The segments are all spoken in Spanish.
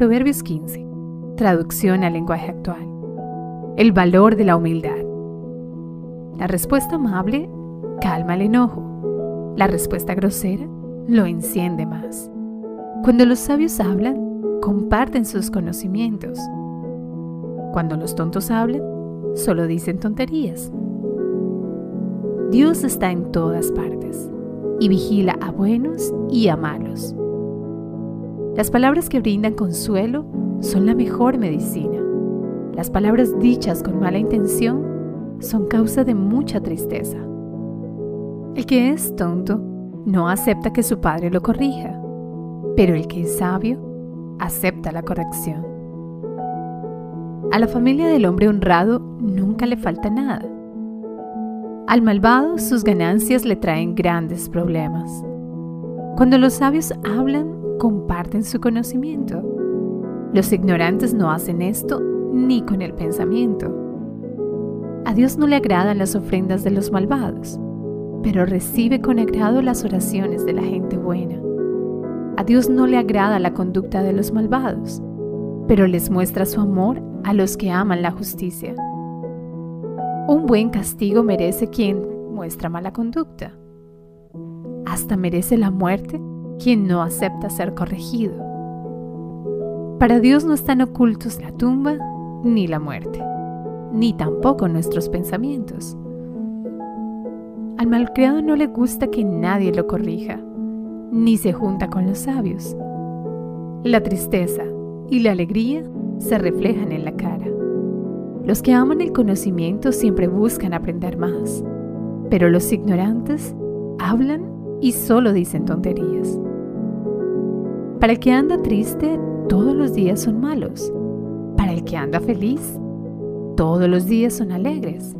Proverbios 15. Traducción al lenguaje actual. El valor de la humildad. La respuesta amable calma el enojo. La respuesta grosera lo enciende más. Cuando los sabios hablan, comparten sus conocimientos. Cuando los tontos hablan, solo dicen tonterías. Dios está en todas partes y vigila a buenos y a malos. Las palabras que brindan consuelo son la mejor medicina. Las palabras dichas con mala intención son causa de mucha tristeza. El que es tonto no acepta que su padre lo corrija, pero el que es sabio acepta la corrección. A la familia del hombre honrado nunca le falta nada. Al malvado sus ganancias le traen grandes problemas. Cuando los sabios hablan, comparten su conocimiento. Los ignorantes no hacen esto ni con el pensamiento. A Dios no le agradan las ofrendas de los malvados, pero recibe con agrado las oraciones de la gente buena. A Dios no le agrada la conducta de los malvados, pero les muestra su amor a los que aman la justicia. Un buen castigo merece quien muestra mala conducta. Hasta merece la muerte quien no acepta ser corregido. Para Dios no están ocultos la tumba ni la muerte, ni tampoco nuestros pensamientos. Al malcriado no le gusta que nadie lo corrija, ni se junta con los sabios. La tristeza y la alegría se reflejan en la cara. Los que aman el conocimiento siempre buscan aprender más, pero los ignorantes hablan y solo dicen tonterías. Para el que anda triste, todos los días son malos. Para el que anda feliz, todos los días son alegres.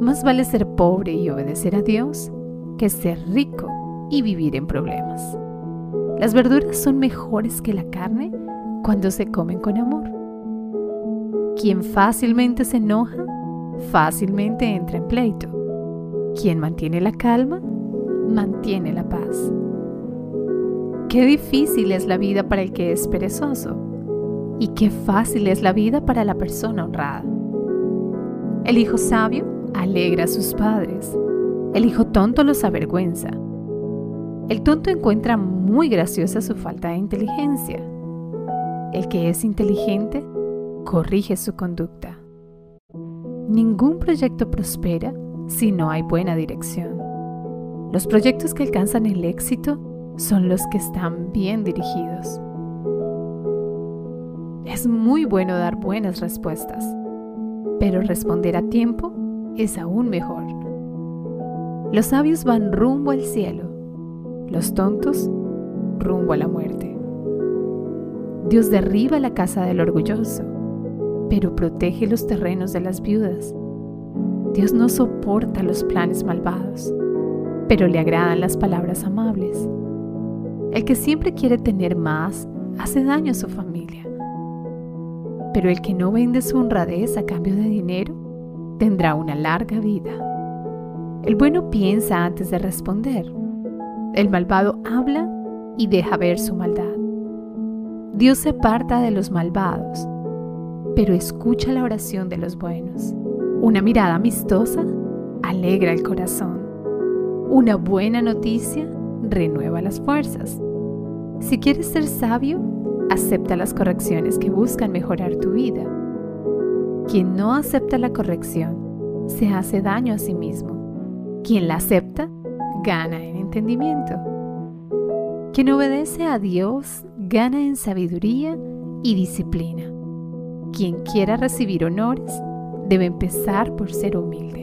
Más vale ser pobre y obedecer a Dios que ser rico y vivir en problemas. Las verduras son mejores que la carne cuando se comen con amor. Quien fácilmente se enoja, fácilmente entra en pleito. Quien mantiene la calma, mantiene la paz. Qué difícil es la vida para el que es perezoso y qué fácil es la vida para la persona honrada. El hijo sabio alegra a sus padres. El hijo tonto los avergüenza. El tonto encuentra muy graciosa su falta de inteligencia. El que es inteligente corrige su conducta. Ningún proyecto prospera si no hay buena dirección. Los proyectos que alcanzan el éxito son los que están bien dirigidos. Es muy bueno dar buenas respuestas, pero responder a tiempo es aún mejor. Los sabios van rumbo al cielo, los tontos rumbo a la muerte. Dios derriba la casa del orgulloso, pero protege los terrenos de las viudas. Dios no soporta los planes malvados, pero le agradan las palabras amables. El que siempre quiere tener más hace daño a su familia, pero el que no vende su honradez a cambio de dinero tendrá una larga vida. El bueno piensa antes de responder. El malvado habla y deja ver su maldad. Dios se aparta de los malvados, pero escucha la oración de los buenos. Una mirada amistosa alegra el corazón. Una buena noticia renueva las fuerzas. Si quieres ser sabio, acepta las correcciones que buscan mejorar tu vida. Quien no acepta la corrección se hace daño a sí mismo. Quien la acepta gana en entendimiento. Quien obedece a Dios gana en sabiduría y disciplina. Quien quiera recibir honores debe empezar por ser humilde.